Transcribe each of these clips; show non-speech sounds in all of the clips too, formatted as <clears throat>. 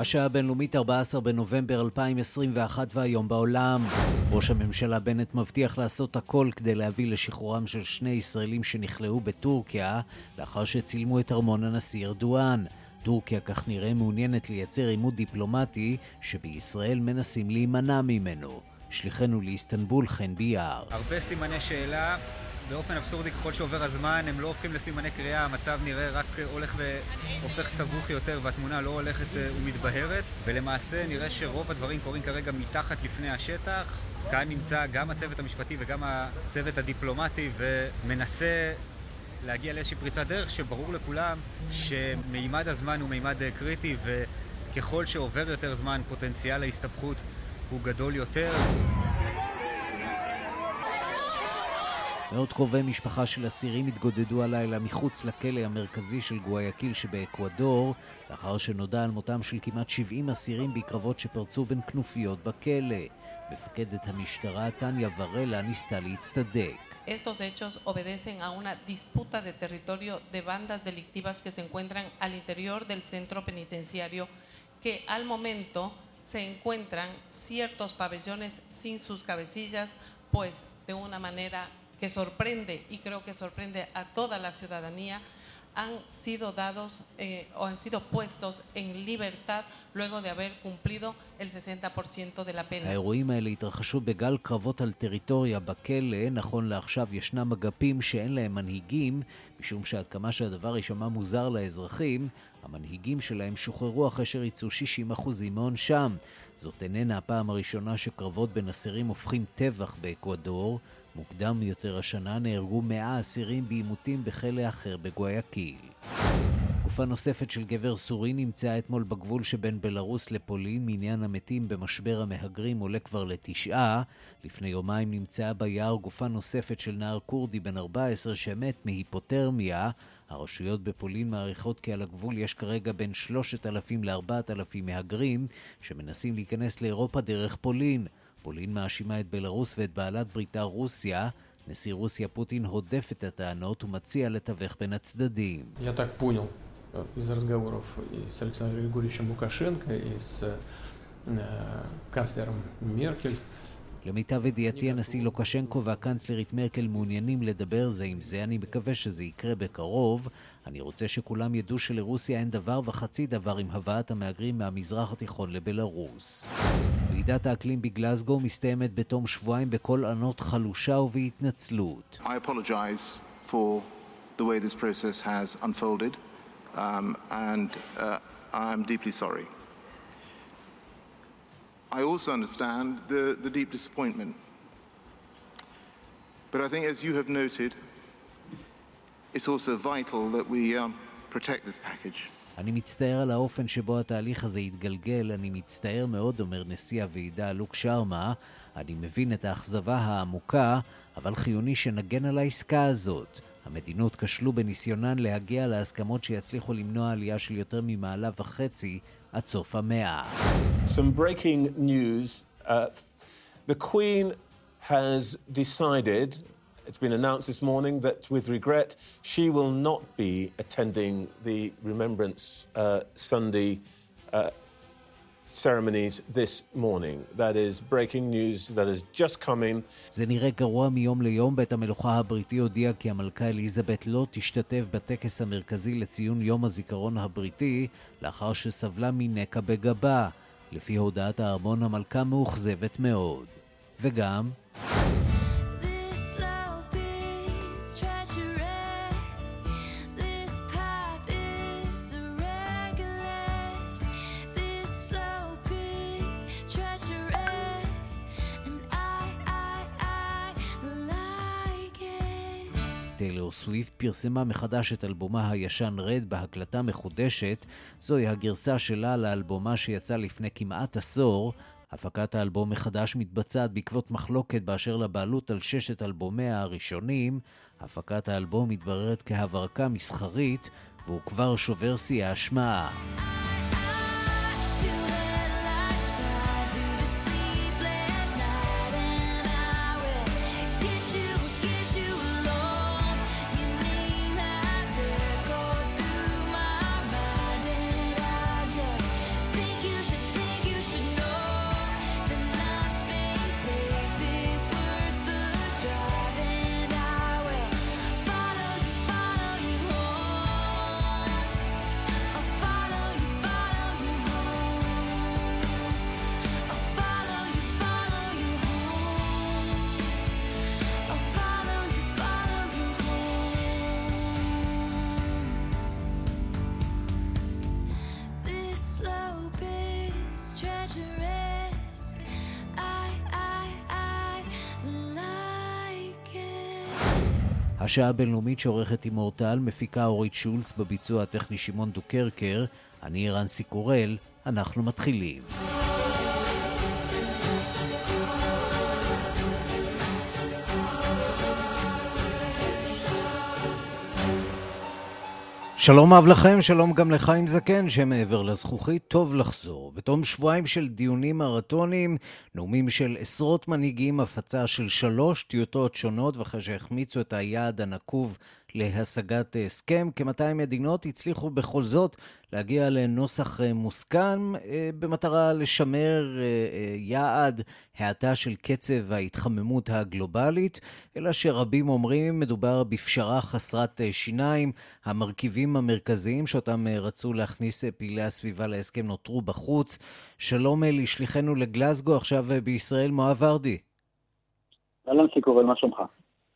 השעה הבינלאומית 14 בנובמבר 2021 והיום בעולם. ראש הממשלה בנט מבטיח לעשות הכל כדי להביא לשחרורם של שני ישראלים שנכלאו בטורקיה לאחר שצילמו את ארמון הנשיא ארדואן. טורקיה כך נראה מעוניינת לייצר עימות דיפלומטי שבישראל מנסים להימנע ממנו. שליחנו לאיסטנבול חן ביאר. הרבה סימני שאלה באופן אבסורדי ככל שעובר הזמן הם לא הופכים לסימני קריאה, המצב נראה רק הולך והופך סבוך יותר והתמונה לא הולכת אה, ומתבהרת. ולמעשה נראה שרוב הדברים קורים כרגע מתחת לפני השטח. כאן נמצא גם הצוות המשפטי וגם הצוות הדיפלומטי ומנסה להגיע לאיזושהי פריצת דרך שברור לכולם שמימד הזמן הוא מימד אה, קריטי וככל שעובר יותר זמן פוטנציאל ההסתבכות הוא גדול יותר מאות קרובי משפחה של אסירים התגודדו הלילה מחוץ לכלא המרכזי של גואיקיל שבאקוודור, לאחר שנודע על מותם של כמעט 70 אסירים בקרבות שפרצו בין כנופיות בכלא. מפקדת המשטרה, טניה ורלה, ניסתה להצטדק. Estos hechos obedecen a una disputa de territorio de bandas delictivas que se encuentran al interior del centro penitenciario que al momento se encuentran ciertos pabellones sin sus cabecillas, pues de una manera que sorprende y creo que sorprende a toda la ciudadanía, han sido dados eh, o han sido puestos en libertad luego de haber cumplido el 60% de la pena. האירועים האלה התרחשו בגל קרבות על טריטוריה בכלא. נכון לעכשיו ישנם אגפים שאין להם מנהיגים, משום שעד כמה שהדבר יישמע מוזר לאזרחים, המנהיגים שלהם שוחררו אחרי שריצו 60% מעונשם. זאת איננה הפעם הראשונה שקרבות בין אסירים הופכים טבח באקוודור. מוקדם יותר השנה נהרגו 100 אסירים בעימותים בכלא אחר בגואיקיל. גופה נוספת של גבר סורי נמצאה אתמול בגבול שבין בלרוס לפולין, מניין המתים במשבר המהגרים עולה כבר לתשעה. לפני יומיים נמצאה ביער גופה נוספת של נער כורדי בן 14 שמת מהיפותרמיה. הרשויות בפולין מעריכות כי על הגבול יש כרגע בין 3,000 ל-4,000 מהגרים שמנסים להיכנס לאירופה דרך פולין. פולין מאשימה את בלרוס ואת בעלת בריתה רוסיה. נשיא רוסיה פוטין הודף את הטענות ומציע לתווך בין הצדדים. из разговоров и с Александром Григорьевичем Лукашенко, и с канцлером Меркель, למיטב ידיעתי הנשיא לוקשנקו והקנצלרית מרקל מעוניינים לדבר זה עם זה, אני מקווה שזה יקרה בקרוב. אני רוצה שכולם ידעו שלרוסיה אין דבר וחצי דבר עם הבאת המהגרים מהמזרח התיכון לבלארוס. ועידת האקלים בגלסגו מסתיימת בתום שבועיים בקול ענות חלושה ובהתנצלות. I apologize for the way this process has unfolded um, and uh, I'm deeply sorry. I also understand the, the deep disappointment. But I think, as you have noted, it's also vital that we um, protect this package. אני מצטער על האופן שבו התהליך הזה התגלגל, אני מצטער מאוד, אומר נשיא הוועידה לוק שרמה. אני מבין את האכזבה העמוקה, אבל חיוני שנגן על העסקה הזאת. המדינות כשלו בניסיונן להגיע להסכמות שיצליחו למנוע עלייה של יותר ממעלה וחצי עד סוף המאה. Some breaking news. Uh, the Queen has decided, it's been announced this morning, that with regret she will not be attending the Remembrance uh, Sunday uh, ceremonies this morning. That is breaking news that has just come in. זה נראה גרוע מיום ליום. בית המלוכה הבריטי הודיע כי המלכה אליזבת לא תשתתף בטקס המרכזי לציון יום הזיכרון הבריטי, לאחר שסבלה מנקע בגבה. לפי הודעת הארמון המלכה מאוכזבת מאוד. וגם... סוויפט פרסמה מחדש את אלבומה הישן רד בהקלטה מחודשת. זוהי הגרסה שלה לאלבומה שיצא לפני כמעט עשור. הפקת האלבום מחדש מתבצעת בעקבות מחלוקת באשר לבעלות על ששת אלבומיה הראשונים. הפקת האלבום מתבררת כהברקה מסחרית, והוא כבר שובר שיאי השמעה. השעה הבינלאומית שעורכת עם אורטל, מפיקה אורית שולץ בביצוע הטכני שמעון דוקרקר, אני רנסי קורל, אנחנו מתחילים. שלום אב לכם, שלום גם לחיים זקן שמעבר לזכוכית, טוב לחזור. בתום שבועיים של דיונים מרתוניים, נאומים של עשרות מנהיגים, הפצה של שלוש טיוטות שונות, ואחרי שהחמיצו את היעד הנקוב להשגת הסכם. כ-200 מדינות הצליחו בכל זאת להגיע לנוסח אה, מוסכם אה, במטרה לשמר אה, יעד האטה של קצב ההתחממות הגלובלית, אלא שרבים אומרים מדובר בפשרה חסרת שיניים. המרכיבים המרכזיים שאותם רצו להכניס פעילי הסביבה להסכם נותרו בחוץ. שלום לשליחנו לגלזגו, עכשיו בישראל, מואב ורדי. אהלן סיקורל, מה שלומך?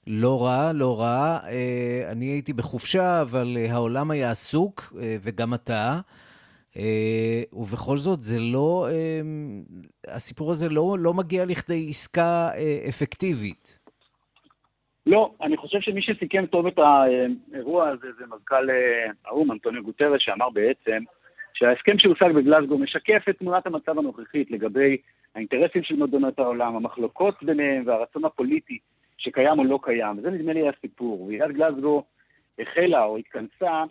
לא רע, לא רע. אה, אני הייתי בחופשה, אבל אה, העולם היה עסוק, אה, וגם אתה. ובכל זאת, זה לא, הסיפור הזה לא, לא מגיע לכדי עסקה אפקטיבית. לא, אני חושב שמי שסיכם טוב את האירוע הזה זה מזכ"ל האו"ם, אנטוניו גוטרס, שאמר בעצם שההסכם שהושג בגלסגו משקף את תמונת המצב הנוכחית לגבי האינטרסים של מדינות העולם, המחלוקות ביניהם והרצון הפוליטי שקיים או לא קיים. זה נדמה לי הסיפור. ועידת גלזגו החלה או התכנסה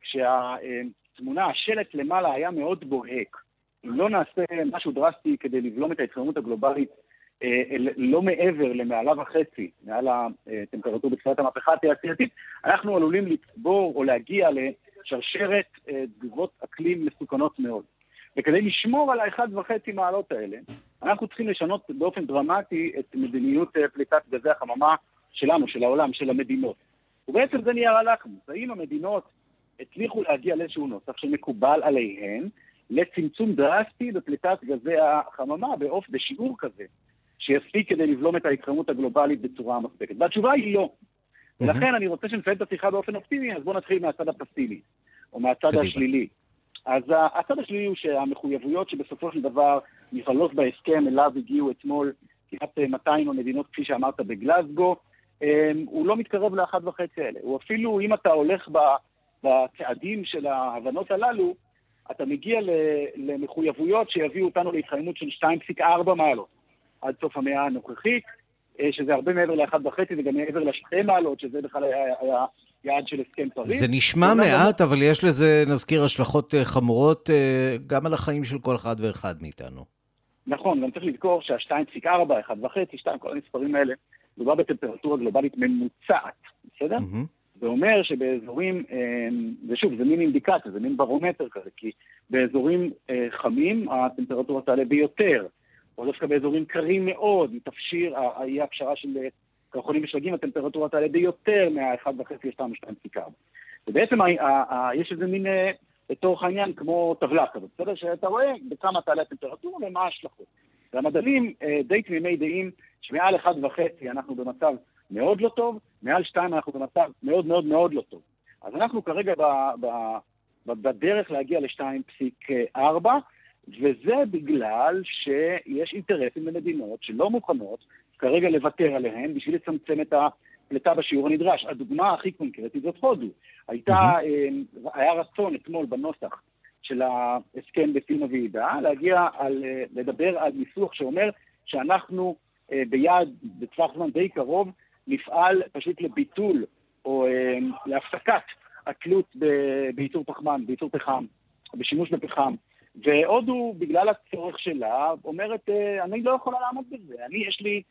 כשהתמונה, השלט למעלה היה מאוד בוהק. אם לא נעשה משהו דרסטי כדי לבלום את ההתחממות הגלובלית אה, לא מעבר למעלה וחצי, מעל הטמפרטורה בתחילת המהפכה התעשייתית, אנחנו עלולים לצבור או להגיע לשרשרת אה, תגובות אקלים מסוכנות מאוד. וכדי לשמור על האחד וחצי מעלות האלה, אנחנו צריכים לשנות באופן דרמטי את מדיניות אה, פליטת גזי החממה שלנו, של העולם, של המדינות. ובעצם זה נייר הלחמוס. האם המדינות הצליחו להגיע לאיזשהו נוסח שמקובל עליהן לצמצום דרסטי בפליטת גזי החממה באוף, בשיעור כזה, שיספיק כדי לבלום את ההתחממות הגלובלית בצורה מספקת? והתשובה היא לא. ולכן אני רוצה שנסיים את השיחה באופן אופטימי, אז בואו נתחיל מהצד הפסימי, או מהצד השלילי. אז הצד השלילי הוא שהמחויבויות שבסופו של דבר נכללות בהסכם אליו הגיעו אתמול כמעט 200 המדינות, כפי שאמרת, בגלזגו, אמ, הוא לא מתקרב לאחת וחצי האלה. הוא אפילו, אם אתה הולך בצעדים של ההבנות הללו, אתה מגיע למחויבויות שיביאו אותנו להתחממות של 2.4 מעלות עד סוף המאה הנוכחית, אה, שזה הרבה מעבר לאחת וחצי וגם מעבר לשתי מעלות, שזה בכלל היה, היה יעד של הסכם פריז. זה נשמע מעט, אבל יש לזה, נזכיר, השלכות אה, חמורות אה, גם על החיים של כל אחד ואחד מאיתנו. נכון, גם צריך לזכור שה-2.4, 1.5, 2, כל המספרים האלה, מדובר בטמפרטורה גלובלית ממוצעת, בסדר? Mm-hmm. זה אומר שבאזורים, אה, ושוב, זה מין אינדיקציה, זה מין ברומטר כזה, כי באזורים חמים הטמפרטורה תעלה ביותר, או דווקא באזורים קרים מאוד, מתפשיר, יהיה הפשרה של קרחונים ושלגים, הטמפרטורה תעלה ביותר מה-1.5 ל-2.4. ובעצם יש איזה מין, אה, לצורך העניין, כמו טבלה כזאת, בסדר? שאתה רואה בכמה תעלה הטמפרטורה ומה ההשלכות. והמדענים אה, די תמימי דעים שמעל 1.5 אנחנו במצב מאוד לא טוב, מעל 2 אנחנו במצב מאוד מאוד מאוד לא טוב. אז אנחנו כרגע ב, ב, בדרך להגיע ל-2.4, וזה בגלל שיש אינטרסים למדינות שלא מוכנות כרגע לוותר עליהן בשביל לצמצם את הפליטה בשיעור הנדרש. הדוגמה הכי קונקרטית זאת הודו. הייתה, mm-hmm. היה רצון אתמול בנוסח של ההסכם בסיום הוועידה להגיע על, אה, לדבר על ניסוח שאומר שאנחנו אה, ביעד, בטווח זמן די קרוב, נפעל פשוט לביטול או להפסקת התלות בייצור פחמן, בייצור פחם, בשימוש בפחם. והודו, בגלל הצורך שלה, אומרת, אה, אני לא יכולה לעמוד בזה. אני, יש לי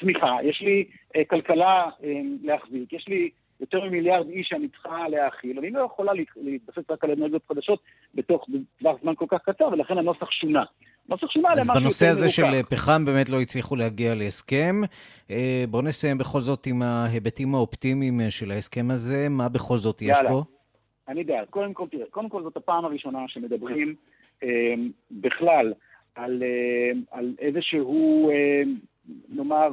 צמיחה, יש לי אה, כלכלה אה, להחזיק, יש לי יותר ממיליארד איש שאני צריכה להאכיל, אני לא יכולה להתבסס רק על אנרגיות חדשות בתוך טווח זמן כל כך קצר, ולכן הנוסח שונה. הנוסח שונה למשהו יותר מרוכך. אז בנושא הזה של פחם באמת לא הצליחו להגיע להסכם. בואו נסיים בכל זאת עם ההיבטים האופטימיים של ההסכם הזה. מה בכל זאת יש יאללה. בו? אני בעד. קודם כל, תראה, קודם כל זאת הפעם הראשונה שמדברים אה, בכלל על, אה, על איזשהו, אה, נאמר,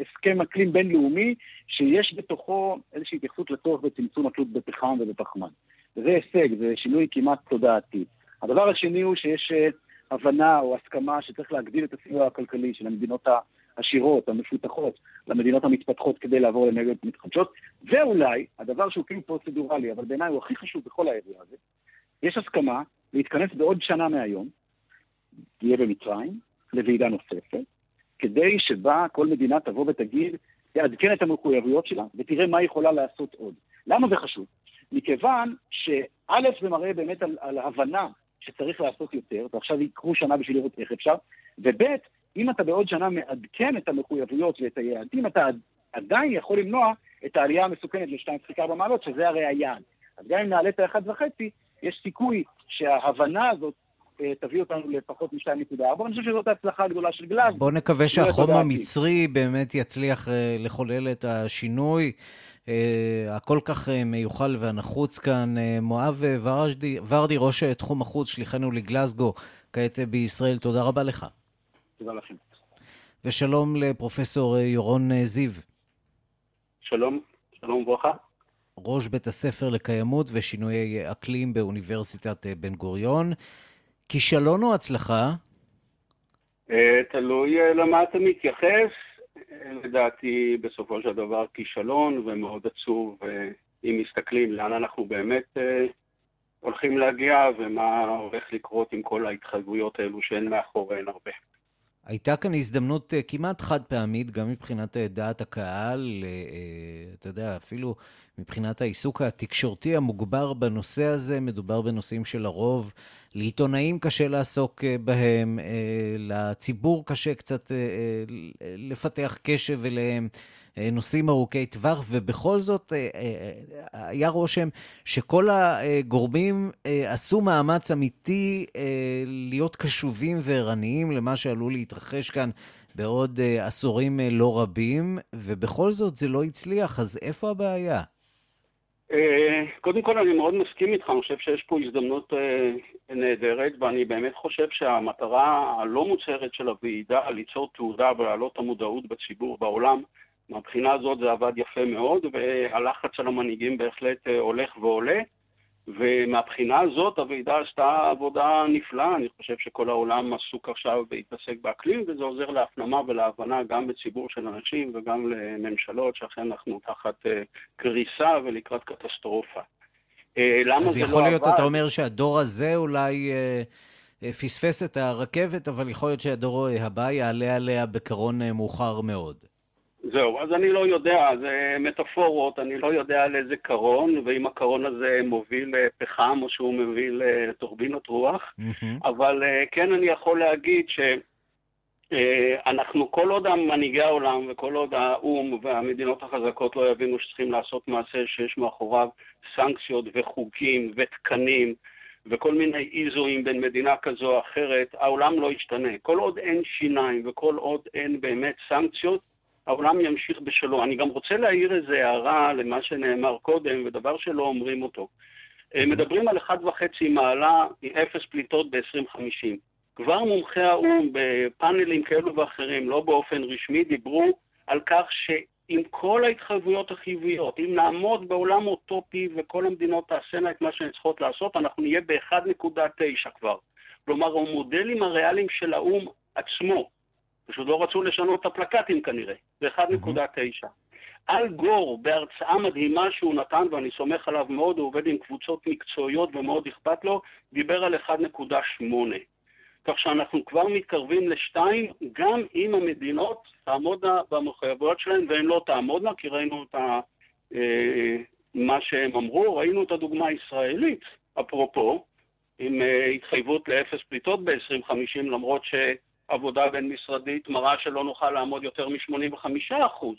הסכם אקלים בינלאומי שיש בתוכו איזושהי התייחסות לצורך בצמצום התלות בפחם ובפחמן. וזה הישג, זה שינוי כמעט תודעתי. הדבר השני הוא שיש הבנה או הסכמה שצריך להגדיל את הסיוע הכלכלי של המדינות העשירות, המפותחות, למדינות המתפתחות כדי לעבור לאנרגיות מתחדשות, ואולי, הדבר שהוא כאילו פרוצדורלי, אבל בעיניי הוא הכי חשוב בכל האירוע הזה, יש הסכמה להתכנס בעוד שנה מהיום, תהיה במצרים, לוועידה נוספת, כדי שבה כל מדינה תבוא ותגיד, תעדכן את המחויבויות שלה ותראה מה היא יכולה לעשות עוד. למה זה חשוב? מכיוון שא' זה מראה באמת על, על הבנה שצריך לעשות יותר, ועכשיו יקחו שנה בשביל לראות איך אפשר, וב' אם אתה בעוד שנה מעדכן את המחויבויות ואת היעדים, אתה עדיין יכול למנוע את העלייה המסוכנת ל-2.4 מעלות, שזה הרי היעד. אז גם אם נעלה את ה-1.5, יש סיכוי שההבנה הזאת תביא אותנו לפחות מ-2.4, אני חושב שזאת ההצלחה הגדולה של גלאזגו. בוא נקווה שהחום המצרי באמת יצליח אה, לחולל את השינוי. Uh, הכל כך uh, מיוחל והנחוץ כאן. Uh, מואב ורדי, ורדי, ראש תחום החוץ, שליחנו לגלאזגו, כעת בישראל, תודה רבה לך. תודה לכם. ושלום לפרופסור יורון זיו. שלום, שלום וברכה. ראש בית הספר לקיימות ושינויי אקלים באוניברסיטת בן גוריון. כישלון או הצלחה? תלוי למה אתה מתייחס. לדעתי בסופו של דבר כישלון ומאוד עצוב, אם מסתכלים לאן אנחנו באמת הולכים להגיע ומה הולך לקרות עם כל ההתחייבויות האלו שאין מאחוריהן הרבה. הייתה כאן הזדמנות כמעט חד פעמית, גם מבחינת דעת הקהל, אתה יודע, אפילו מבחינת העיסוק התקשורתי המוגבר בנושא הזה, מדובר בנושאים שלרוב לעיתונאים קשה לעסוק בהם, לציבור קשה קצת לפתח קשב אליהם. נושאים ארוכי טווח, ובכל זאת היה רושם שכל הגורמים עשו מאמץ אמיתי להיות קשובים וערניים למה שעלול להתרחש כאן בעוד עשורים לא רבים, ובכל זאת זה לא הצליח, אז איפה הבעיה? קודם כל אני מאוד מסכים איתך, אני חושב שיש פה הזדמנות נהדרת, ואני באמת חושב שהמטרה הלא מוצהרת של הוועידה, ליצור תעודה ולהעלות המודעות בציבור בעולם, מהבחינה הזאת זה עבד יפה מאוד, והלחץ על המנהיגים בהחלט הולך ועולה, ומהבחינה הזאת הוועידה עשתה עבודה נפלאה, אני חושב שכל העולם עסוק עכשיו בהתעסק באקלים, וזה עוזר להפנמה ולהבנה גם בציבור של אנשים וגם לממשלות, שאכן אנחנו תחת קריסה ולקראת קטסטרופה. למה זה לא עבד? אז יכול להיות, אתה אומר שהדור הזה אולי... פספס את הרכבת, אבל יכול להיות שהדור הבא יעלה עליה בקרון מאוחר מאוד. זהו, אז אני לא יודע, זה מטאפורות, אני לא יודע על איזה קרון, ואם הקרון הזה מוביל פחם או שהוא מוביל טורבינות רוח, mm-hmm. אבל כן אני יכול להגיד שאנחנו, כל עוד מנהיגי העולם וכל עוד האו"ם והמדינות החזקות לא יבינו שצריכים לעשות מעשה שיש מאחוריו סנקציות וחוקים ותקנים, וכל מיני איזואים בין מדינה כזו או אחרת, העולם לא ישתנה. כל עוד אין שיניים וכל עוד אין באמת סנקציות, העולם ימשיך בשלו. אני גם רוצה להעיר איזו הערה למה שנאמר קודם, ודבר שלא אומרים אותו. מדברים על 1.5 מעלה אפס פליטות ב-2050. כבר מומחי האו"ם בפאנלים כאלו ואחרים, לא באופן רשמי, דיברו על כך שעם כל ההתחייבויות החיוביות, אם נעמוד בעולם אוטופי וכל המדינות תעשינה את מה שהן צריכות לעשות, אנחנו נהיה ב-1.9 כבר. כלומר, המודלים הריאליים של האו"ם עצמו, פשוט לא רצו לשנות את הפלקטים כנראה, זה 1.9. אל גור, בהרצאה מדהימה שהוא נתן, ואני סומך עליו מאוד, הוא עובד עם קבוצות מקצועיות ומאוד אכפת לו, דיבר על 1.8. כך שאנחנו כבר מתקרבים לשתיים, גם אם המדינות תעמודנה במחויבויות שלהן, והן לא תעמודנה, כי ראינו את מה שהם אמרו. ראינו את הדוגמה הישראלית, אפרופו, עם אה, התחייבות לאפס פליטות ב-2050, למרות שעבודה בין-משרדית מראה שלא נוכל לעמוד יותר מ-85 אחוז.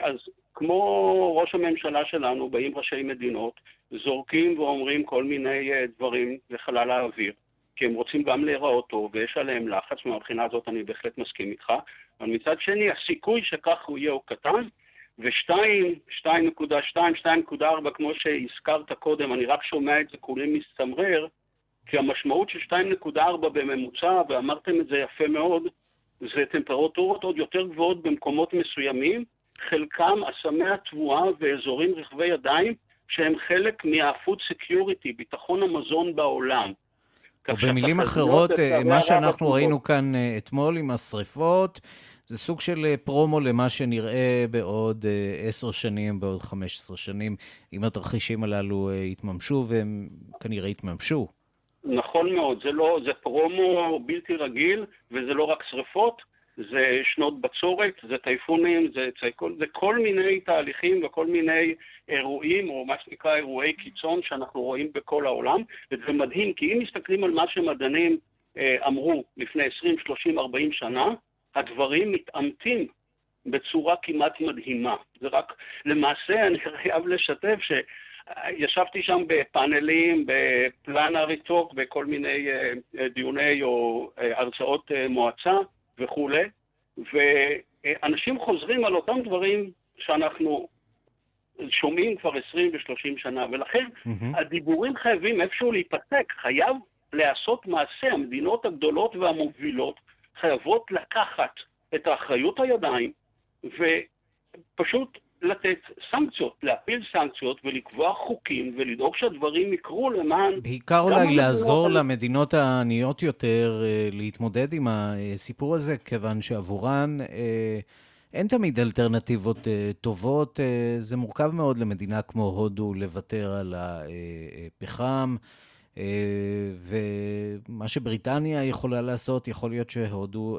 אז כמו ראש הממשלה שלנו, באים ראשי מדינות, זורקים ואומרים כל מיני דברים לחלל האוויר. כי הם רוצים גם להיראות טוב, ויש עליהם לחץ, ומבחינה הזאת אני בהחלט מסכים איתך. אבל מצד שני, הסיכוי שכך הוא יהיה הוא קטן, ו-2, 2.2, 2.4, כמו שהזכרת קודם, אני רק שומע את זה כולי מסתמרר, כי המשמעות של 2.4 בממוצע, ואמרתם את זה יפה מאוד, זה טמפרטורות עוד יותר גבוהות במקומות מסוימים, חלקם אסמי התבואה ואזורים רכבי ידיים, שהם חלק מה-food security, ביטחון המזון בעולם. במילים אחרות, אה, מה שאנחנו ראינו כאן אה, אתמול עם השריפות, זה סוג של אה, פרומו למה שנראה בעוד עשר שנים, בעוד חמש עשרה שנים, אם התרחישים הללו יתממשו, והם כנראה יתממשו. נכון מאוד, זה, לא, זה פרומו בלתי רגיל, וזה לא רק שריפות, זה שנות בצורת, זה טייפונים, זה, זה, זה כל מיני תהליכים וכל מיני אירועים, או מה שנקרא אירועי קיצון שאנחנו רואים בכל העולם, וזה מדהים, כי אם מסתכלים על מה שמדענים אה, אמרו לפני 20, 30, 40 שנה, הדברים מתעמתים בצורה כמעט מדהימה. זה רק, למעשה, אני חייב לשתף ש... ישבתי שם בפאנלים, בפלן אריטוק, בכל מיני uh, דיוני או uh, הרצאות מועצה, וכולי, ואנשים חוזרים על אותם דברים שאנחנו שומעים כבר 20 ו-30 שנה, ולכן mm-hmm. הדיבורים חייבים איפשהו להיפסק, חייב להיעשות מעשה. המדינות הגדולות והמובילות חייבות לקחת את האחריות הידיים ופשוט לתת סנקציות, להפיל סנקציות ולקבוע חוקים ולדאוג שהדברים יקרו למען... בעיקר אולי לעזור לא... למדינות העניות יותר אה, להתמודד עם הסיפור הזה, כיוון שעבורן אה, אין תמיד אלטרנטיבות אה, טובות. זה מורכב מאוד למדינה כמו הודו לוותר על הפחם. ומה שבריטניה יכולה לעשות, יכול להיות שהודו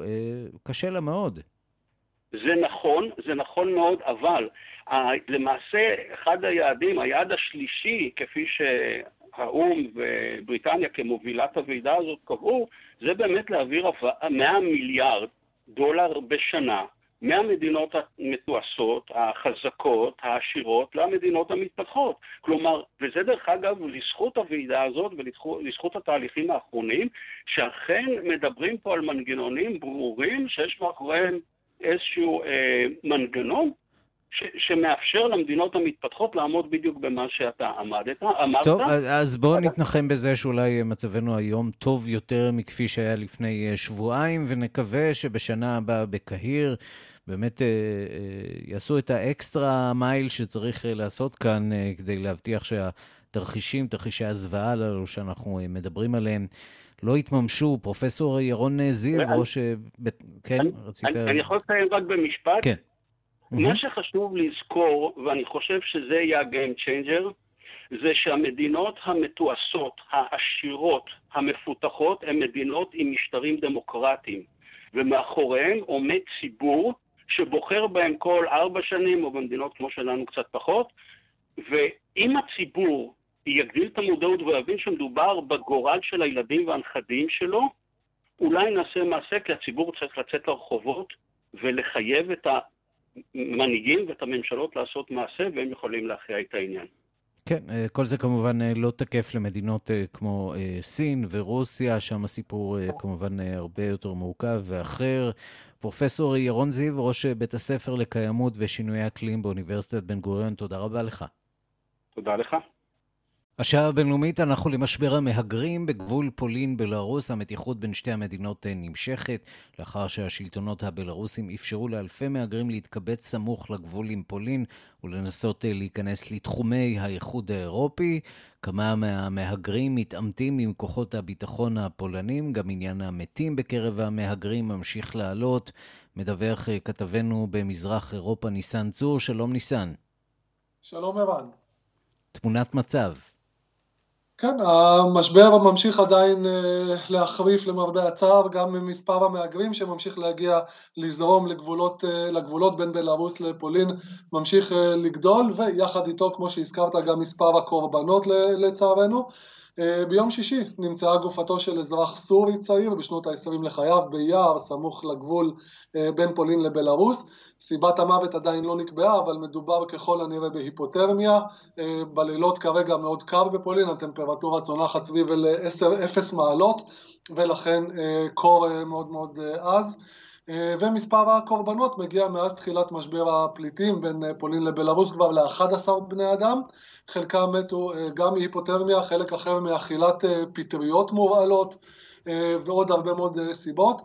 קשה לה מאוד. זה נכון, זה נכון מאוד, אבל למעשה אחד היעדים, היעד השלישי, כפי שהאו"ם ובריטניה כמובילת הוועידה הזאת קבעו, זה באמת להעביר 100 מיליארד דולר בשנה מהמדינות המתועשות, החזקות, העשירות, למדינות המתפתחות. כלומר, וזה דרך אגב לזכות הוועידה הזאת ולזכות התהליכים האחרונים, שאכן מדברים פה על מנגנונים ברורים שיש מאחוריהם איזשהו אה, מנגנון ש, שמאפשר למדינות המתפתחות לעמוד בדיוק במה שאתה עמדת, אמרת. טוב, אז בואו נתנחם בזה שאולי מצבנו היום טוב יותר מכפי שהיה לפני אה, שבועיים, ונקווה שבשנה הבאה בקהיר באמת אה, אה, יעשו את האקסטרה מייל שצריך אה, לעשות כאן אה, כדי להבטיח שהתרחישים, תרחישי הזוועה הללו שאנחנו אה, מדברים עליהם, לא התממשו. פרופסור ירון זיו, ראש... כן, רצית... אני יכול לציין רק במשפט? כן. מה שחשוב לזכור, ואני חושב שזה יהיה ה-game changer, זה שהמדינות המתועשות, העשירות, המפותחות, הן מדינות עם משטרים דמוקרטיים. ומאחוריהן עומד ציבור שבוחר בהם כל ארבע שנים, או במדינות כמו שלנו קצת פחות, ואם הציבור יגדיל את המודעות ויבין שמדובר בגורל של הילדים והנכדים שלו, אולי נעשה מעשה, כי הציבור צריך לצאת לרחובות ולחייב את המנהיגים ואת הממשלות לעשות מעשה, והם יכולים להכריע את העניין. כן, אה, כל זה כמובן אה, לא תקף למדינות אה, כמו סין ורוסיה, שם הסיפור כמובן הרבה יותר מורכב ואחר. פרופסור ירון זיו, ראש בית הספר לקיימות ושינויי אקלים באוניברסיטת בן גוריון, תודה רבה לך. תודה לך. השעה הבינלאומית, אנחנו למשבר המהגרים בגבול פולין-בלארוס. המתיחות בין שתי המדינות נמשכת, לאחר שהשלטונות הבלארוסים אפשרו לאלפי מהגרים להתקבץ סמוך לגבול עם פולין ולנסות להיכנס לתחומי האיחוד האירופי. כמה מהמהגרים מתעמתים עם כוחות הביטחון הפולנים, גם עניין המתים בקרב המהגרים ממשיך לעלות. מדווח כתבנו במזרח אירופה ניסן צור, שלום ניסן. שלום ערן. תמונת מצב. כן, המשבר ממשיך עדיין אה, להחריף למרבה הצער, גם מספר המהגרים שממשיך להגיע, לזרום לגבולות, אה, לגבולות בין בלארוס לפולין ממשיך אה, לגדול, ויחד איתו, כמו שהזכרת, גם מספר הקורבנות לצערנו. אה, ביום שישי נמצאה גופתו של אזרח סורי צעיר בשנות ה-20 לחייו ביער סמוך לגבול אה, בין פולין לבלארוס. סיבת המוות עדיין לא נקבעה, אבל מדובר ככל הנראה בהיפותרמיה. אה, בלילות כרגע מאוד קר בפולין, הטמפרטורה צונחת סביב ל-10 מעלות, ולכן קור מאוד מאוד עז. ומספר הקורבנות מגיע מאז תחילת משבר הפליטים בין פולין לבלארוס כבר ל-11 בני אדם. חלקם מתו אה, גם מהיפותרמיה, חלק אחר מאכילת אה, פטריות מורעלות אה, ועוד הרבה מאוד סיבות.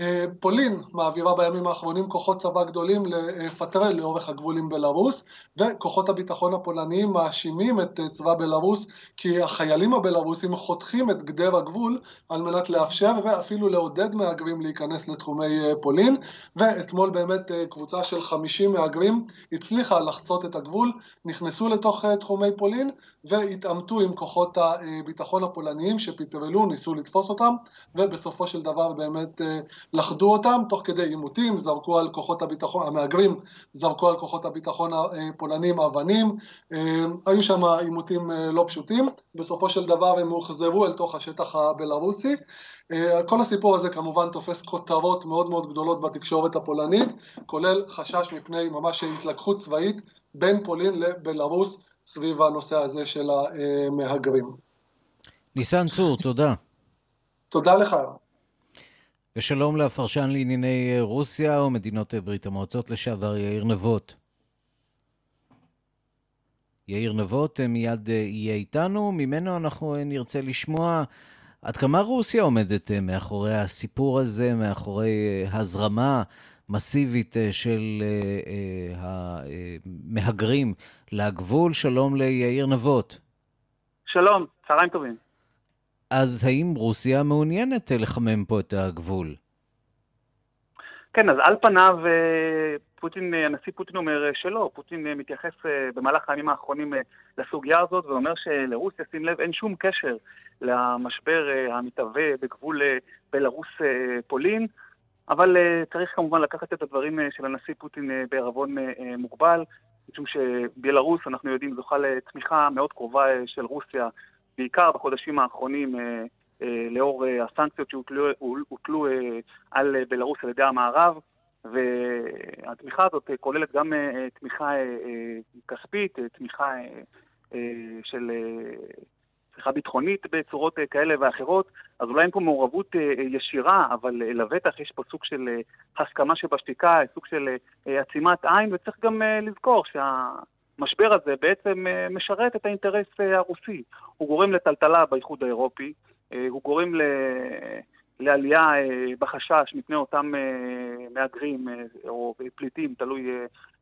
אה, פולין מעבירה בימים האחרונים כוחות צבא גדולים לפטרל לאורך הגבול עם בלארוס וכוחות הביטחון הפולניים מאשימים את אה, צבא בלארוס כי החיילים הבלארוסים חותכים את גדר הגבול על מנת לאפשר ואפילו לעודד מהגרים להיכנס לתחומי אה, פולין. ואתמול באמת קבוצה של 50 מהגרים הצליחה לחצות את הגבול, נכנסו לתוך תחומי פולין והתעמתו עם כוחות הביטחון הפולניים שפטרלו, ניסו לתפוס אותם ובסופו של דבר באמת לכדו אותם תוך כדי עימותים, זרקו על כוחות הביטחון, המהגרים זרקו על כוחות הביטחון הפולנים אבנים, אה, היו שם עימותים אה, לא פשוטים, בסופו של דבר הם הוחזרו אל תוך השטח הבלארוסי. אה, כל הסיפור הזה כמובן תופס כותרות מאוד מאוד גדולות בתקשורת הפולנית, כולל חשש מפני ממש התלקחות צבאית בין פולין לבלארוס סביב הנושא הזה של המהגרים. ניסן צור, תודה. תודה לך. ושלום לפרשן לענייני רוסיה ומדינות ברית המועצות לשעבר יאיר נבות. יאיר נבות מיד יהיה איתנו, ממנו אנחנו נרצה לשמוע עד כמה רוסיה עומדת מאחורי הסיפור הזה, מאחורי הזרמה מסיבית של המהגרים לגבול. שלום ליאיר נבות. שלום, צהריים טובים. אז האם רוסיה מעוניינת אה, לחמם פה את הגבול? כן, אז על פניו אה, פוטין, אה, הנשיא פוטין אומר שלא, פוטין מתייחס במהלך הימים האחרונים לסוגיה הזאת ואומר שלרוסיה, שים לב, אין שום קשר למשבר המתהווה בגבול בלרוס-פולין, אבל צריך כמובן לקחת את הדברים של הנשיא פוטין בערבון מוגבל, משום שבלרוס, אנחנו יודעים, זוכה לתמיכה מאוד קרובה של רוסיה בעיקר בחודשים האחרונים אה, אה, לאור אה, הסנקציות שהוטלו על בלרוס על ידי המערב, והתמיכה הזאת כוללת גם תמיכה כספית, תמיכה של תמיכה ביטחונית בצורות כאלה ואחרות, אז אולי אין פה מעורבות ישירה, אבל לבטח יש פה סוג של הסכמה שבשתיקה, סוג של עצימת עין, וצריך גם לזכור שה... המשבר הזה בעצם אה, משרת את האינטרס אה, הרוסי. הוא גורם לטלטלה באיחוד האירופי, אה, הוא גורם ל... לעלייה בחשש מפני אותם מהגרים או פליטים, תלוי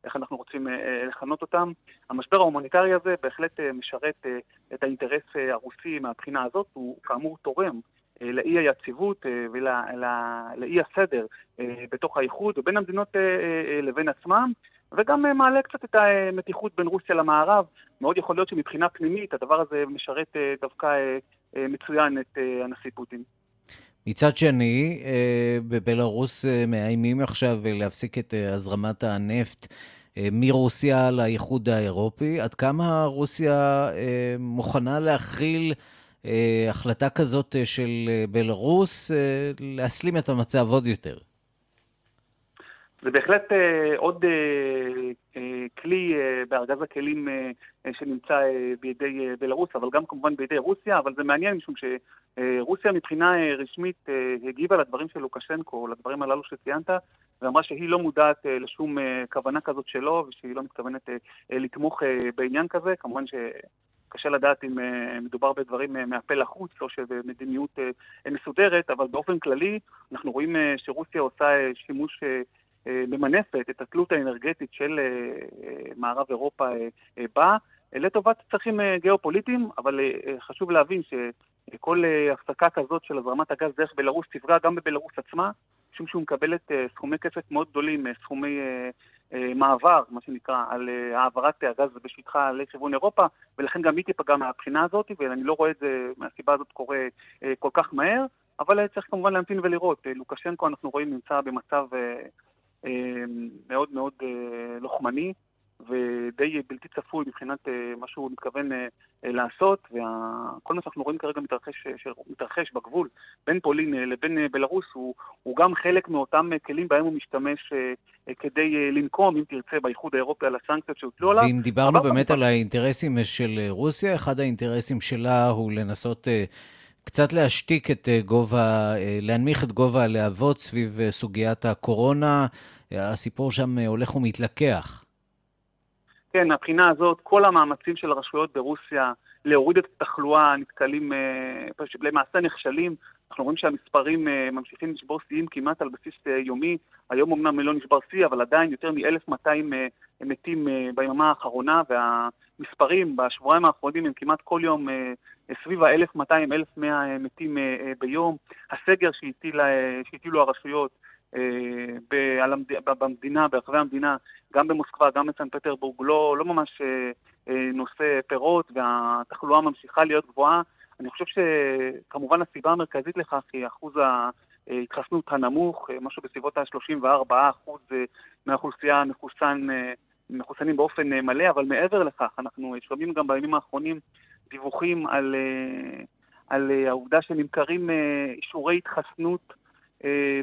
איך אנחנו רוצים לכנות אותם. המשבר ההומניטרי הזה בהחלט משרת את האינטרס הרוסי מהבחינה הזאת, הוא כאמור תורם לאי היציבות ולאי הסדר בתוך האיחוד ובין המדינות לבין עצמם, וגם אה, מעלה קצת את המתיחות בין רוסיה למערב. מאוד יכול להיות שמבחינה פנימית הדבר הזה משרת אה, דווקא אה, מצוין את הנשיא פוטין. מצד שני, בבלארוס מאיימים עכשיו להפסיק את הזרמת הנפט מרוסיה לאיחוד האירופי. עד כמה רוסיה מוכנה להכיל החלטה כזאת של בלארוס להסלים את המצב עוד יותר? זה בהחלט אה, עוד אה, אה, כלי אה, בארגז הכלים אה, אה, שנמצא אה, בידי אה, בלרוס, אבל גם כמובן בידי רוסיה, אבל זה מעניין משום שרוסיה מבחינה אה, רשמית אה, הגיבה לדברים של לוקשנקו, לדברים הללו שציינת, ואמרה שהיא לא מודעת אה, לשום אה, כוונה כזאת שלו, ושהיא לא מתכוונת אה, אה, לתמוך אה, בעניין כזה. כמובן ש... קשה לדעת אם uh, מדובר בדברים uh, מהפה לחוץ או שבמדיניות uh, מסודרת, אבל באופן כללי אנחנו רואים uh, שרוסיה עושה uh, שימוש uh, אה, ממנפת את התלות האנרגטית של אה, אה, מערב אירופה בה, לטובת צרכים גיאופוליטיים, אבל חשוב להבין שכל הפסקה כזאת של הזרמת הגז דרך בלרוס תפגע גם בבלרוס עצמה, משום שהוא מקבלת סכומי כסף מאוד גדולים, סכומי מעבר, מה שנקרא, על העברת הגז בשטחה לכיוון אירופה, ולכן גם היא תיפגע מהבחינה הזאת, ואני לא רואה את זה מהסיבה הזאת קורה כל כך מהר, אבל צריך כמובן להמתין ולראות. לוקשנקו, אנחנו רואים, נמצא במצב מאוד מאוד לוחמני. ודי בלתי צפוי מבחינת מה שהוא מתכוון לעשות, וכל מה שאנחנו רואים כרגע מתרחש, מתרחש בגבול בין פולין לבין בלרוס הוא, הוא גם חלק מאותם כלים בהם הוא משתמש כדי לנקום, אם תרצה, באיחוד האירופי על הסנקציות שהוטלו עליו. ואם דיברנו באמת על האינטרסים של רוסיה, אחד האינטרסים שלה הוא לנסות... קצת להשתיק את גובה, להנמיך את גובה הלהבות סביב סוגיית הקורונה. הסיפור שם הולך ומתלקח. כן, מהבחינה הזאת, כל המאמצים של הרשויות ברוסיה להוריד את התחלואה נתקלים, אה, למעשה נכשלים. אנחנו רואים שהמספרים אה, ממשיכים לשבור שיאים כמעט על בסיס אה, יומי. היום אמנם לא נשבר שיא, אבל עדיין יותר מ-1,200 מתים ביממה האחרונה, והמספרים בשבועיים האחרונים הם כמעט כל יום סביב ה-1,200-1,100 מתים ביום. הסגר שהטילו הרשויות במדינה, ברחבי המדינה, גם במוסקבה, גם בסן פטרבורג, לא, לא ממש אה, אה, נושא פירות והתחלואה ממשיכה להיות גבוהה. אני חושב שכמובן הסיבה המרכזית לכך היא אחוז ההתחסנות הנמוך, אה, משהו בסביבות ה-34 אחוז מהאוכלוסייה מחוסן, מחוסנים באופן מלא, אבל מעבר לכך, אנחנו שומעים גם בימים האחרונים דיווחים על, על העובדה שנמכרים אישורי התחסנות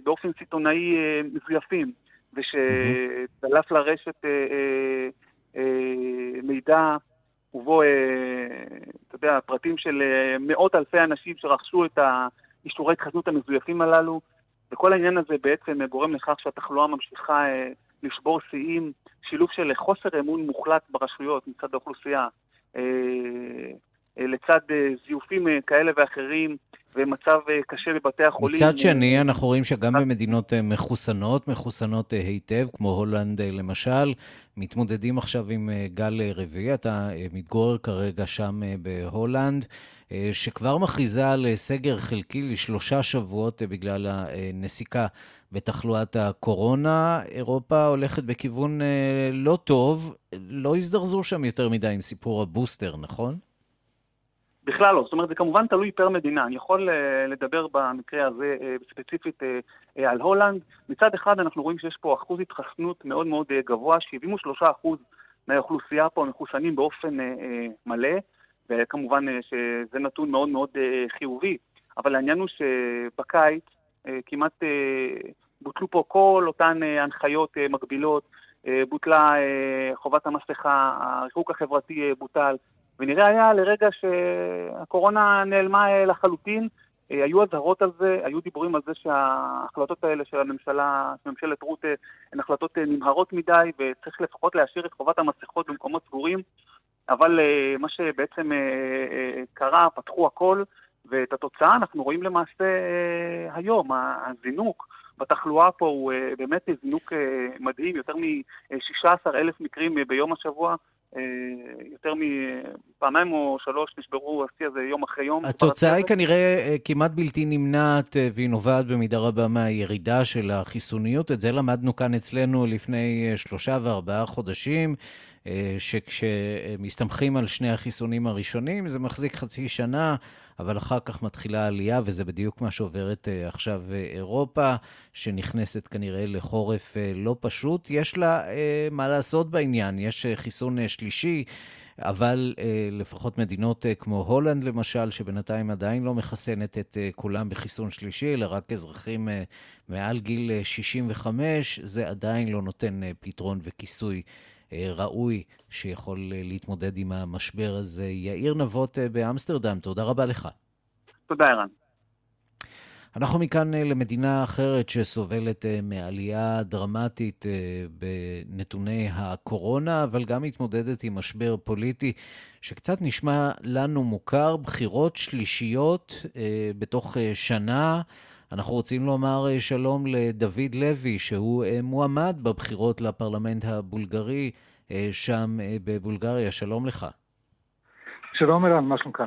באופן סיטונאי מזויפים. ושדלף לרשת אה, אה, אה, מידע ובו, אתה יודע, פרטים של מאות אלפי אנשים שרכשו את האישורי התחזנות המזויפים הללו, וכל העניין הזה בעצם גורם לכך שהתחלואה ממשיכה לשבור שיאים, שילוב של חוסר אמון מוחלט ברשויות מצד האוכלוסייה, לצד זיופים כאלה ואחרים, ומצב אה, קשה בבתי החולים. מצד שני, אנחנו רואים שגם במדינות אה, מחוסנות, מחוסנות אה, היטב, כמו הולנד למשל, מתמודדים עכשיו עם גל רביעי. אתה מתגורר כרגע שם בהולנד, שכבר מכריזה על סגר חלקי לשלושה שבועות בגלל הנסיקה בתחלואת הקורונה. אירופה הולכת בכיוון לא טוב. לא הזדרזו שם יותר מדי עם סיפור הבוסטר, נכון? בכלל לא, זאת אומרת זה כמובן תלוי פר מדינה, אני יכול uh, לדבר במקרה הזה uh, ספציפית uh, על הולנד, מצד אחד אנחנו רואים שיש פה אחוז התחסנות מאוד מאוד גבוה, 73% מהאוכלוסייה פה מחוסנים באופן מלא, וכמובן שזה נתון מאוד מאוד חיובי, אבל העניין הוא שבקיץ כמעט בוטלו פה כל אותן הנחיות מגבילות, בוטלה חובת המסכה, הריחוק החברתי בוטל, ונראה היה לרגע שהקורונה נעלמה אה, לחלוטין. אה, היו אזהרות על זה, היו דיבורים על זה שההחלטות האלה של הממשלה, של ממשלת רות, אה, הן החלטות נמהרות מדי, וצריך לפחות להשאיר את חובת המסכות במקומות סגורים. אבל מה שבעצם קרה, פתחו הכל, ואת התוצאה אנחנו רואים למעשה היום, הזינוק. בתחלואה פה הוא באמת זינוק מדהים, יותר מ-16 אלף מקרים ביום השבוע, יותר מפעמיים או שלוש נשברו השיא הזה יום אחרי יום. התוצאה היא כנראה אה, כמעט בלתי נמנעת, אה, והיא נובעת במידה רבה מהירידה של החיסוניות. את זה למדנו כאן אצלנו לפני שלושה וארבעה חודשים. שכשמסתמכים על שני החיסונים הראשונים, זה מחזיק חצי שנה, אבל אחר כך מתחילה עלייה, וזה בדיוק מה שעוברת אה, עכשיו אה, אירופה, שנכנסת כנראה לחורף אה, לא פשוט. יש לה מה לעשות בעניין, יש חיסון שלישי. אבל לפחות מדינות כמו הולנד, למשל, שבינתיים עדיין לא מחסנת את כולם בחיסון שלישי, אלא רק אזרחים מעל גיל 65, זה עדיין לא נותן פתרון וכיסוי ראוי שיכול אה, להתמודד עם המשבר הזה. יאיר נבות אה, באמסטרדם, תודה רבה לך. תודה, ערן. אנחנו מכאן למדינה אחרת שסובלת מעלייה דרמטית בנתוני הקורונה, אבל גם מתמודדת עם משבר פוליטי שקצת נשמע לנו מוכר, בחירות שלישיות בתוך שנה. אנחנו רוצים לומר אה, שלום לדוד לוי, שהוא אה, מועמד בבחירות לפרלמנט הבולגרי אה, שם בבולגריה. שלום לך. שלום אלן, מה שלומך?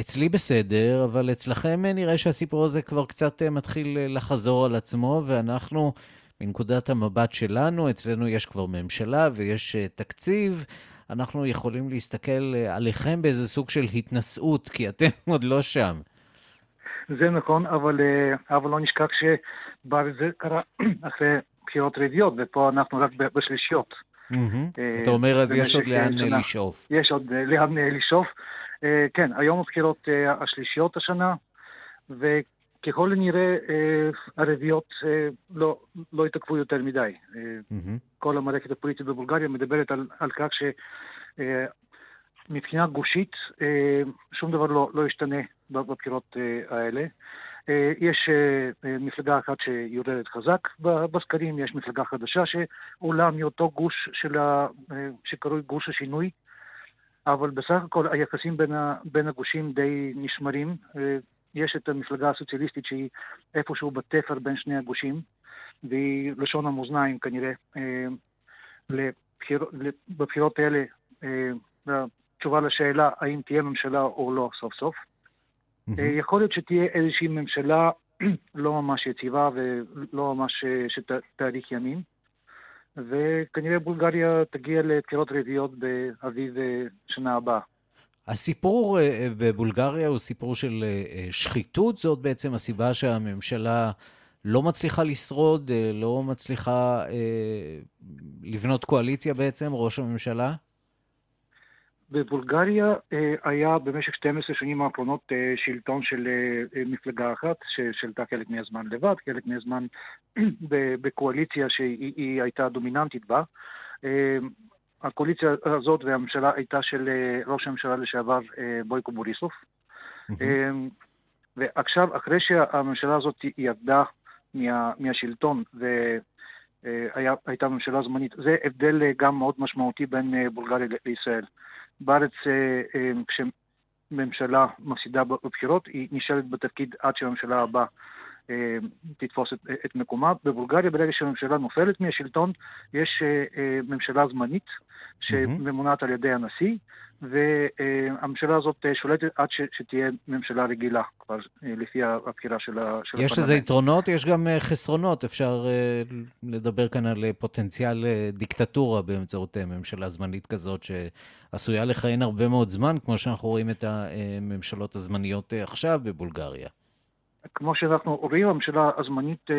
אצלי בסדר, אבל אצלכם נראה שהסיפור הזה כבר קצת מתחיל לחזור על עצמו, ואנחנו מנקודת המבט שלנו, אצלנו יש כבר ממשלה ויש תקציב, אנחנו יכולים להסתכל עליכם באיזה סוג של התנשאות, כי אתם <laughs> עוד לא שם. זה נכון, אבל, אבל לא נשכח שבארץ זה קרה <clears throat> אחרי בחירות רביעיות, ופה אנחנו רק בשלישיות. אתה אומר, אז יש עוד לאן לשאוף. יש עוד לאן לשאוף. כן, היום הבחירות השלישיות השנה, וככל הנראה הרביעיות לא, לא התעכבו יותר מדי. כל המערכת הפוליטית בבולגריה מדברת על, על כך שמבחינה גושית שום דבר לא, לא ישתנה בבחירות האלה. יש מפלגה אחת שיורדת חזק בסקרים, יש מפלגה חדשה שעולה מאותו גוש של ה... שקרוי גוש השינוי, אבל בסך הכל היחסים בין, ה... בין הגושים די נשמרים. יש את המפלגה הסוציאליסטית שהיא איפשהו בתפר בין שני הגושים, והיא לשון המאזניים כנראה. לבחיר... בבחירות האלה, התשובה לשאלה האם תהיה ממשלה או לא סוף סוף. Mm-hmm. יכול להיות שתהיה איזושהי ממשלה <clears throat> לא ממש יציבה ולא ממש שתאריך ימים, וכנראה בולגריה תגיע לבחירות רביעיות באביב שנה הבאה. הסיפור בבולגריה הוא סיפור של שחיתות, זאת בעצם הסיבה שהממשלה לא מצליחה לשרוד, לא מצליחה לבנות קואליציה בעצם, ראש הממשלה? בבולגריה היה במשך 12 שנים האחרונות שלטון של מפלגה אחת, ששלטה חלק מהזמן לבד, חלק מהזמן <clears throat> בקואליציה שהיא הייתה דומיננטית בה. הקואליציה הזאת והממשלה הייתה של ראש הממשלה לשעבר בויקו בוריסוף. ועכשיו, אחרי שהממשלה הזאת ירדה מה, מהשלטון והייתה ממשלה זמנית, זה הבדל גם מאוד משמעותי בין בולגריה לישראל. בארץ כשממשלה מפסידה בבחירות, היא נשארת בתפקיד עד שהממשלה הבאה תתפוס את, את מקומה. בבולגריה, ברגע שהממשלה נופלת מהשלטון, יש ממשלה זמנית שממונת על ידי הנשיא, והממשלה הזאת שולטת עד ש, שתהיה ממשלה רגילה, כבר לפי הבחירה של הפרלמנט. יש לזה יתרונות, יש גם חסרונות. אפשר לדבר כאן על פוטנציאל דיקטטורה באמצעות ממשלה זמנית כזאת, שעשויה לכהן הרבה מאוד זמן, כמו שאנחנו רואים את הממשלות הזמניות עכשיו בבולגריה. כמו שאנחנו רואים, הממשלה הזמנית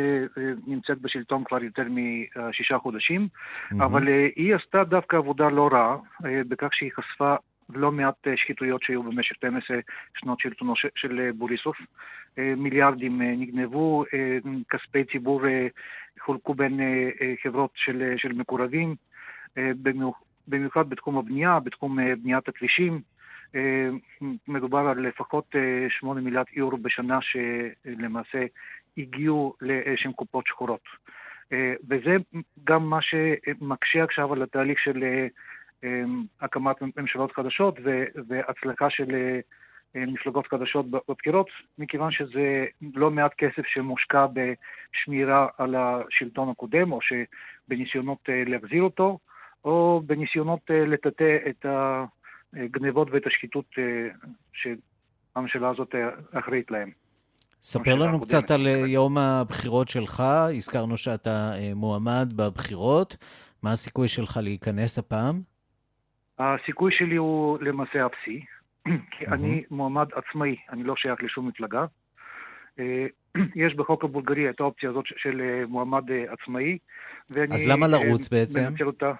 נמצאת בשלטון כבר יותר משישה חודשים, mm-hmm. אבל היא עשתה דווקא עבודה לא רעה, בכך שהיא חשפה לא מעט שחיתויות שהיו במשך 12 שנות שלטונו של בוריסוף. מיליארדים נגנבו, כספי ציבור חולקו בין חברות של, של מקורבים, במיוחד בתחום הבנייה, בתחום בניית הכבישים. מדובר על לפחות 8 מיליארד יורו בשנה שלמעשה הגיעו לאיזשהן קופות שחורות. וזה גם מה שמקשה עכשיו על התהליך של הקמת ממשלות חדשות והצלחה של מפלגות חדשות בבחירות, מכיוון שזה לא מעט כסף שמושקע בשמירה על השלטון הקודם, או שבניסיונות להחזיר אותו, או בניסיונות לטאטא את ה... הגנבות ואת השחיתות שהממשלה הזאת אחראית להם. ספר לנו קצת על יום הבחירות שלך. הזכרנו שאתה מועמד בבחירות. מה הסיכוי שלך להיכנס הפעם? הסיכוי שלי הוא למעשה אפסי, <clears throat> כי אני מועמד עצמאי, אני לא שייך לשום מפלגה. <clears throat> יש בחוק הבולגרי את האופציה הזאת של מועמד עצמאי, ואני... אז למה לרוץ בעצם? אותה.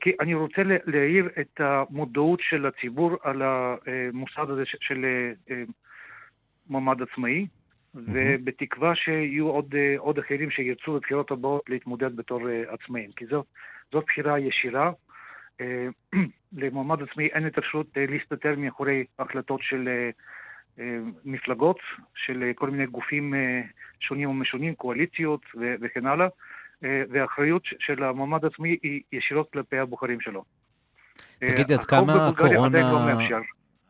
כי אני רוצה להעיר את המודעות של הציבור על המוסד הזה של מועמד עצמאי, ובתקווה שיהיו עוד, עוד אחרים שירצו בבחירות הבאות להתמודד בתור עצמאים, כי זאת, זאת בחירה ישירה. <clears throat> למועמד עצמאי אין את אפשרות להסתתר מאחורי החלטות של מפלגות, של כל מיני גופים שונים ומשונים, קואליציות וכן הלאה. והאחריות של המועמד עצמי היא ישירות כלפי הבוחרים שלו. תגיד, עד כמה הקורונה... לא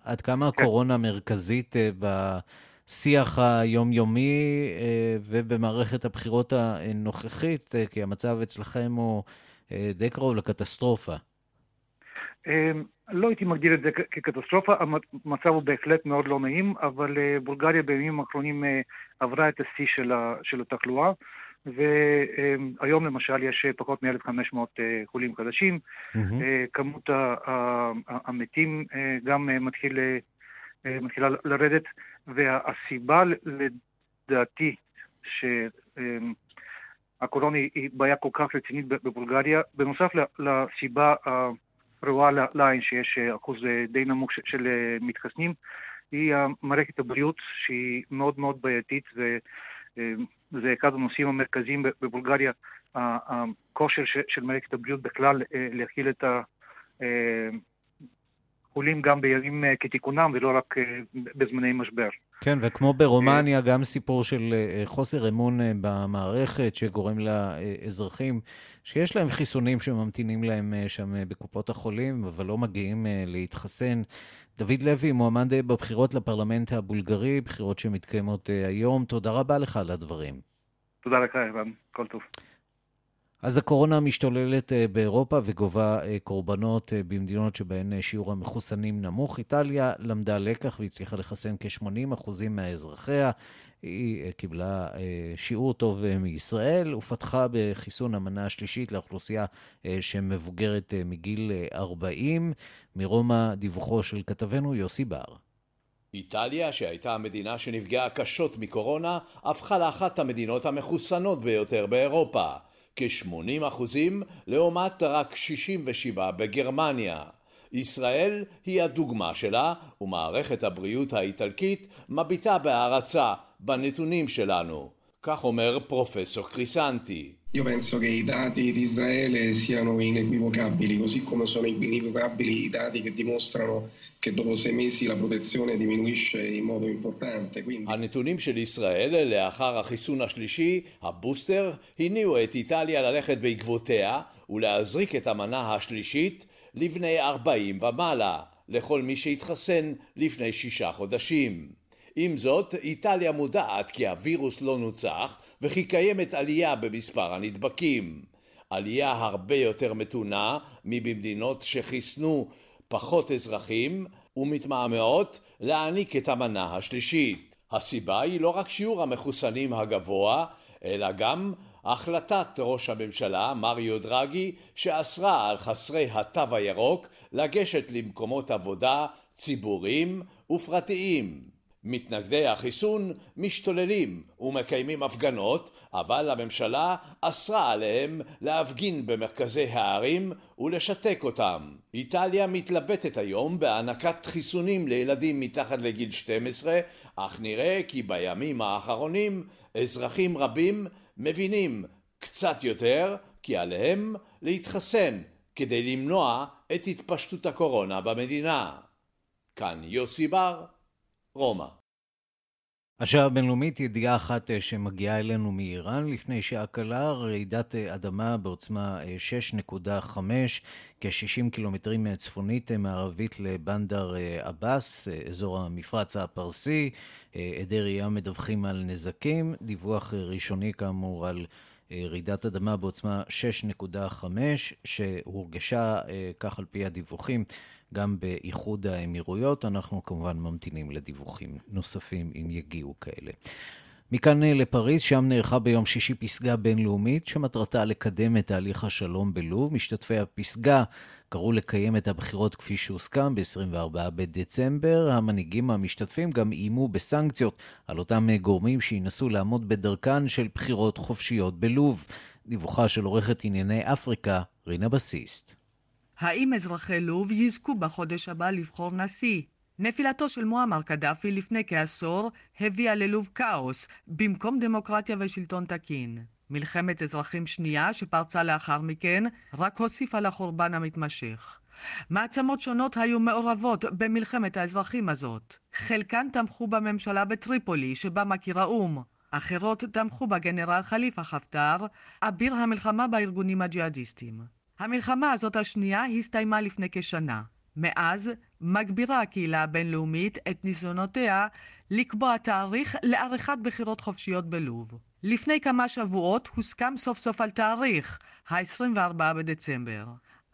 עד כמה כן. הקורונה מרכזית בשיח היומיומי ובמערכת הבחירות הנוכחית, כי המצב אצלכם הוא די קרוב לקטסטרופה. לא הייתי מגדיר את זה כקטסטרופה, המצב הוא בהחלט מאוד לא נעים, אבל בולגריה בימים האחרונים עברה את השיא של התחלואה. והיום למשל יש פחות מ-1,500 חולים חדשים. Mm-hmm. כמות המתים גם מתחיל, מתחילה לרדת, והסיבה לדעתי שהקורונה היא בעיה כל כך רצינית בבולגריה, בנוסף לסיבה הראויה לעין שיש אחוז די נמוך של מתחסנים, היא מערכת הבריאות שהיא מאוד מאוד בעייתית וזה אחד הנושאים המרכזיים בבולגריה, הכושר של מערכת הבריאות בכלל להכיל את החולים גם בימים כתיקונם ולא רק בזמני משבר. כן, וכמו ברומניה, גם סיפור של חוסר אמון במערכת שגורם לאזרחים שיש להם חיסונים שממתינים להם שם בקופות החולים, אבל לא מגיעים להתחסן. דוד לוי, מועמד בבחירות לפרלמנט הבולגרי, בחירות שמתקיימות היום. תודה רבה לך על הדברים. תודה לך, אירן. כל טוב. אז הקורונה משתוללת באירופה וגובה קורבנות במדינות שבהן שיעור המחוסנים נמוך. איטליה למדה לקח והצליחה לחסן כ-80% מהאזרחיה. היא קיבלה שיעור טוב מישראל ופתחה בחיסון המנה השלישית לאוכלוסייה שמבוגרת מגיל 40. מרומא דיווחו של כתבנו יוסי בר. איטליה, שהייתה המדינה שנפגעה קשות מקורונה, הפכה לאחת המדינות המחוסנות ביותר באירופה. כ-80 אחוזים לעומת רק 67 בגרמניה. ישראל היא הדוגמה שלה, ומערכת הבריאות האיטלקית מביטה בהערצה בנתונים שלנו. כך אומר פרופסור קריסנטי. Io penso che i dati di Israele siano inequivocabili, così come sono inequivocabili i dati che dimostrano che dopo sei mesi la protezione diminuisce in modo importante. Quindi... הנתונים של ישראל לאחר החיסון השלישי, הבוסטר, הניעו את איטליה ללכת בעקבותיה ולהזריק את המנה השלישית לבני 40 ומעלה, לכל מי שהתחסן לפני שישה חודשים. עם זאת, איטליה מודעת כי הווירוס לא נוצח וכי קיימת עלייה במספר הנדבקים. עלייה הרבה יותר מתונה מבמדינות שחיסנו פחות אזרחים ומתמהמהות להעניק את המנה השלישית. הסיבה היא לא רק שיעור המחוסנים הגבוה, אלא גם החלטת ראש הממשלה מריו דרגי שאסרה על חסרי התו הירוק לגשת למקומות עבודה ציבוריים ופרטיים. מתנגדי החיסון משתוללים ומקיימים הפגנות, אבל הממשלה אסרה עליהם להפגין במרכזי הערים ולשתק אותם. איטליה מתלבטת היום בהענקת חיסונים לילדים מתחת לגיל 12, אך נראה כי בימים האחרונים אזרחים רבים מבינים קצת יותר כי עליהם להתחסן כדי למנוע את התפשטות הקורונה במדינה. כאן יוסי בר רומא. השעה הבינלאומית, ידיעה אחת שמגיעה אלינו מאיראן לפני שעה קלה, רעידת אדמה בעוצמה 6.5, כ-60 קילומטרים צפונית מערבית לבנדר עבאס, אזור המפרץ הפרסי. עדי ראייה מדווחים על נזקים, דיווח ראשוני כאמור על רעידת אדמה בעוצמה 6.5, שהורגשה, כך על פי הדיווחים, גם באיחוד האמירויות. אנחנו כמובן ממתינים לדיווחים נוספים אם יגיעו כאלה. מכאן לפריז, שם נערכה ביום שישי פסגה בינלאומית שמטרתה לקדם את תהליך השלום בלוב. משתתפי הפסגה קראו לקיים את הבחירות כפי שהוסכם ב-24 בדצמבר. המנהיגים המשתתפים גם איימו בסנקציות על אותם גורמים שינסו לעמוד בדרכן של בחירות חופשיות בלוב. דיווחה של עורכת ענייני אפריקה, רינה בסיסט. האם אזרחי לוב יזכו בחודש הבא לבחור נשיא? נפילתו של מועמר קדאפי לפני כעשור הביאה ללוב כאוס, במקום דמוקרטיה ושלטון תקין. מלחמת אזרחים שנייה שפרצה לאחר מכן רק הוסיפה לחורבן המתמשך. מעצמות שונות היו מעורבות במלחמת האזרחים הזאת. חלקן תמכו בממשלה בטריפולי שבה מכיר האו"ם. אחרות תמכו בגנרל חליפה חפטר, אביר המלחמה בארגונים הג'יהאדיסטיים. המלחמה הזאת השנייה הסתיימה לפני כשנה. מאז מגבירה הקהילה הבינלאומית את ניסיונותיה לקבוע תאריך לעריכת בחירות חופשיות בלוב. לפני כמה שבועות הוסכם סוף סוף על תאריך, ה-24 בדצמבר.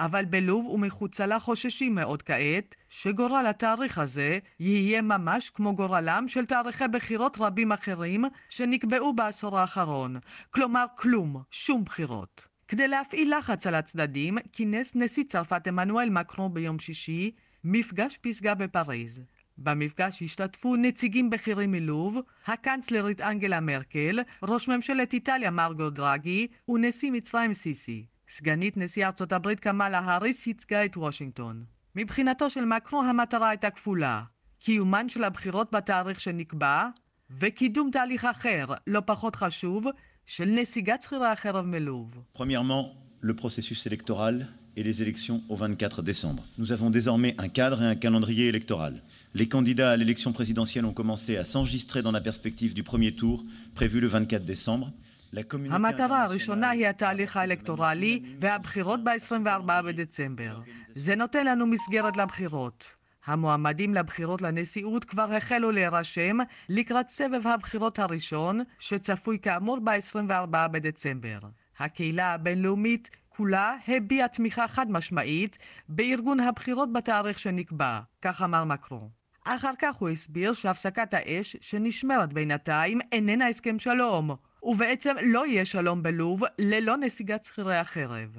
אבל בלוב ומחוצה לה חוששים מאוד כעת שגורל התאריך הזה יהיה ממש כמו גורלם של תאריכי בחירות רבים אחרים שנקבעו בעשור האחרון. כלומר כלום, שום בחירות. כדי להפעיל לחץ על הצדדים, כינס נשיא צרפת עמנואל מקרון ביום שישי מפגש פסגה בפריז. במפגש השתתפו נציגים בכירים מלוב, הקנצלרית אנגלה מרקל, ראש ממשלת איטליה מרגו דרגי ונשיא מצרים סיסי. סגנית נשיא ארצות הברית קמאלה האריס ייצגה את וושינגטון. מבחינתו של מקרו המטרה הייתה כפולה, קיומן של הבחירות בתאריך שנקבע, וקידום תהליך אחר, לא פחות חשוב, של נסיגת שכירי החרב מלוב. Premièrement, le processus électoral et les élections au 24 décembre. Nous avons désormais un cadre et un calendrier électoral. Les candidats à l'élection présidentielle ont commencé à s'enregistrer dans la perspective du premier tour prévu le 24 décembre. המטרה הראשונה היא התהליך האלקטורלי והבחירות ב-24 בדצמבר. זה נותן לנו מסגרת לבחירות. המועמדים לבחירות לנשיאות כבר החלו להירשם לקראת סבב הבחירות הראשון, שצפוי כאמור ב-24 בדצמבר. הקהילה הבינלאומית כולה הביעה תמיכה חד משמעית בארגון הבחירות בתאריך שנקבע, כך אמר מקרון. אחר כך הוא הסביר שהפסקת האש שנשמרת בינתיים איננה הסכם שלום, ובעצם לא יהיה שלום בלוב ללא נסיגת שכירי החרב.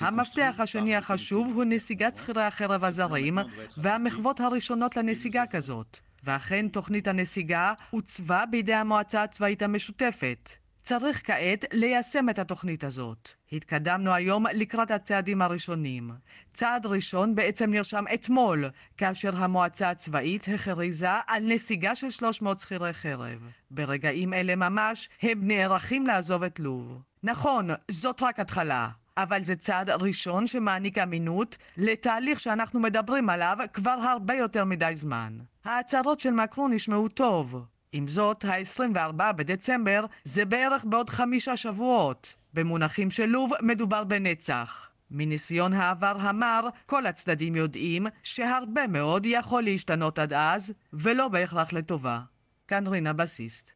המפתח השני החשוב הוא נסיגת שכירי החרב הזרים והמחוות הראשונות לנסיגה כזאת. ואכן תוכנית הנסיגה עוצבה בידי המועצה הצבאית המשותפת. צריך כעת ליישם את התוכנית הזאת. התקדמנו היום לקראת הצעדים הראשונים. צעד ראשון בעצם נרשם אתמול, כאשר המועצה הצבאית הכריזה על נסיגה של 300 שכירי חרב. ברגעים אלה ממש הם נערכים לעזוב את לוב. נכון, זאת רק התחלה. אבל זה צעד ראשון שמעניק אמינות לתהליך שאנחנו מדברים עליו כבר הרבה יותר מדי זמן. ההצהרות של מקרון נשמעו טוב. עם זאת, ה-24 בדצמבר זה בערך בעוד חמישה שבועות. במונחים של לוב מדובר בנצח. מניסיון העבר המר, כל הצדדים יודעים שהרבה מאוד יכול להשתנות עד אז, ולא בהכרח לטובה. כאן רינה בסיסט.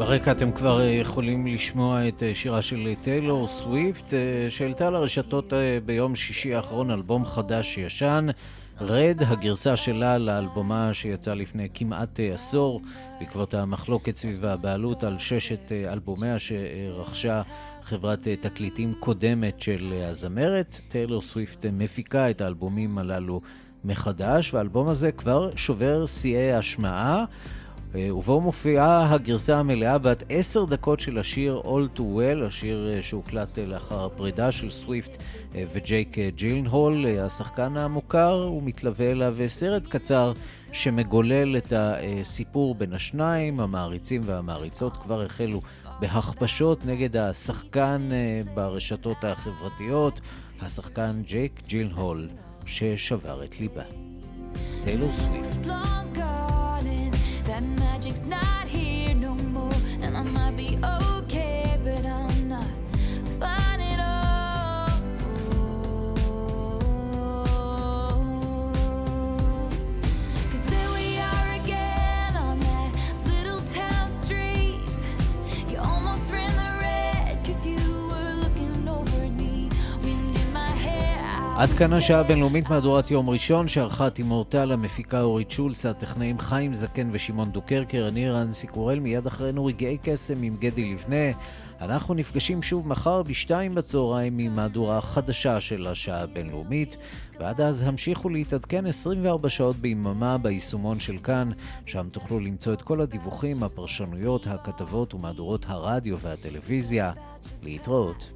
ברקע אתם כבר יכולים לשמוע את שירה של טיילור סוויפט, שהעלתה לרשתות ביום שישי האחרון אלבום חדש-ישן. רד, הגרסה שלה לאלבומה שיצא לפני כמעט עשור, בעקבות המחלוקת סביב הבעלות על ששת אלבומיה שרכשה חברת תקליטים קודמת של הזמרת. טיילור סוויפט מפיקה את האלבומים הללו מחדש, והאלבום הזה כבר שובר שיאי השמעה. ובו מופיעה הגרסה המלאה בת עשר דקות של השיר All Too Well, השיר שהוקלט לאחר הפרידה של סוויפט וג'ייק ג'ילנהול, השחקן המוכר, הוא מתלווה אליו סרט קצר שמגולל את הסיפור בין השניים, המעריצים והמעריצות כבר החלו בהכפשות נגד השחקן ברשתות החברתיות, השחקן ג'ייק ג'ילנהול, ששבר את ליבה. טיילור סוויפט That magic's not here no more, and I might be okay, עד כאן השעה הבינלאומית מהדורת יום ראשון, שערכה תימורטל, המפיקה אורית שולץ, הטכנאים חיים זקן ושמעון דוקרקר, אני רנסי קורל, מיד אחרינו רגעי קסם עם גדי לבנה. אנחנו נפגשים שוב מחר בשתיים בצהריים עם מהדורה חדשה של השעה הבינלאומית, ועד אז המשיכו להתעדכן 24 שעות ביממה ביישומון של כאן, שם תוכלו למצוא את כל הדיווחים, הפרשנויות, הכתבות ומהדורות הרדיו והטלוויזיה. להתראות.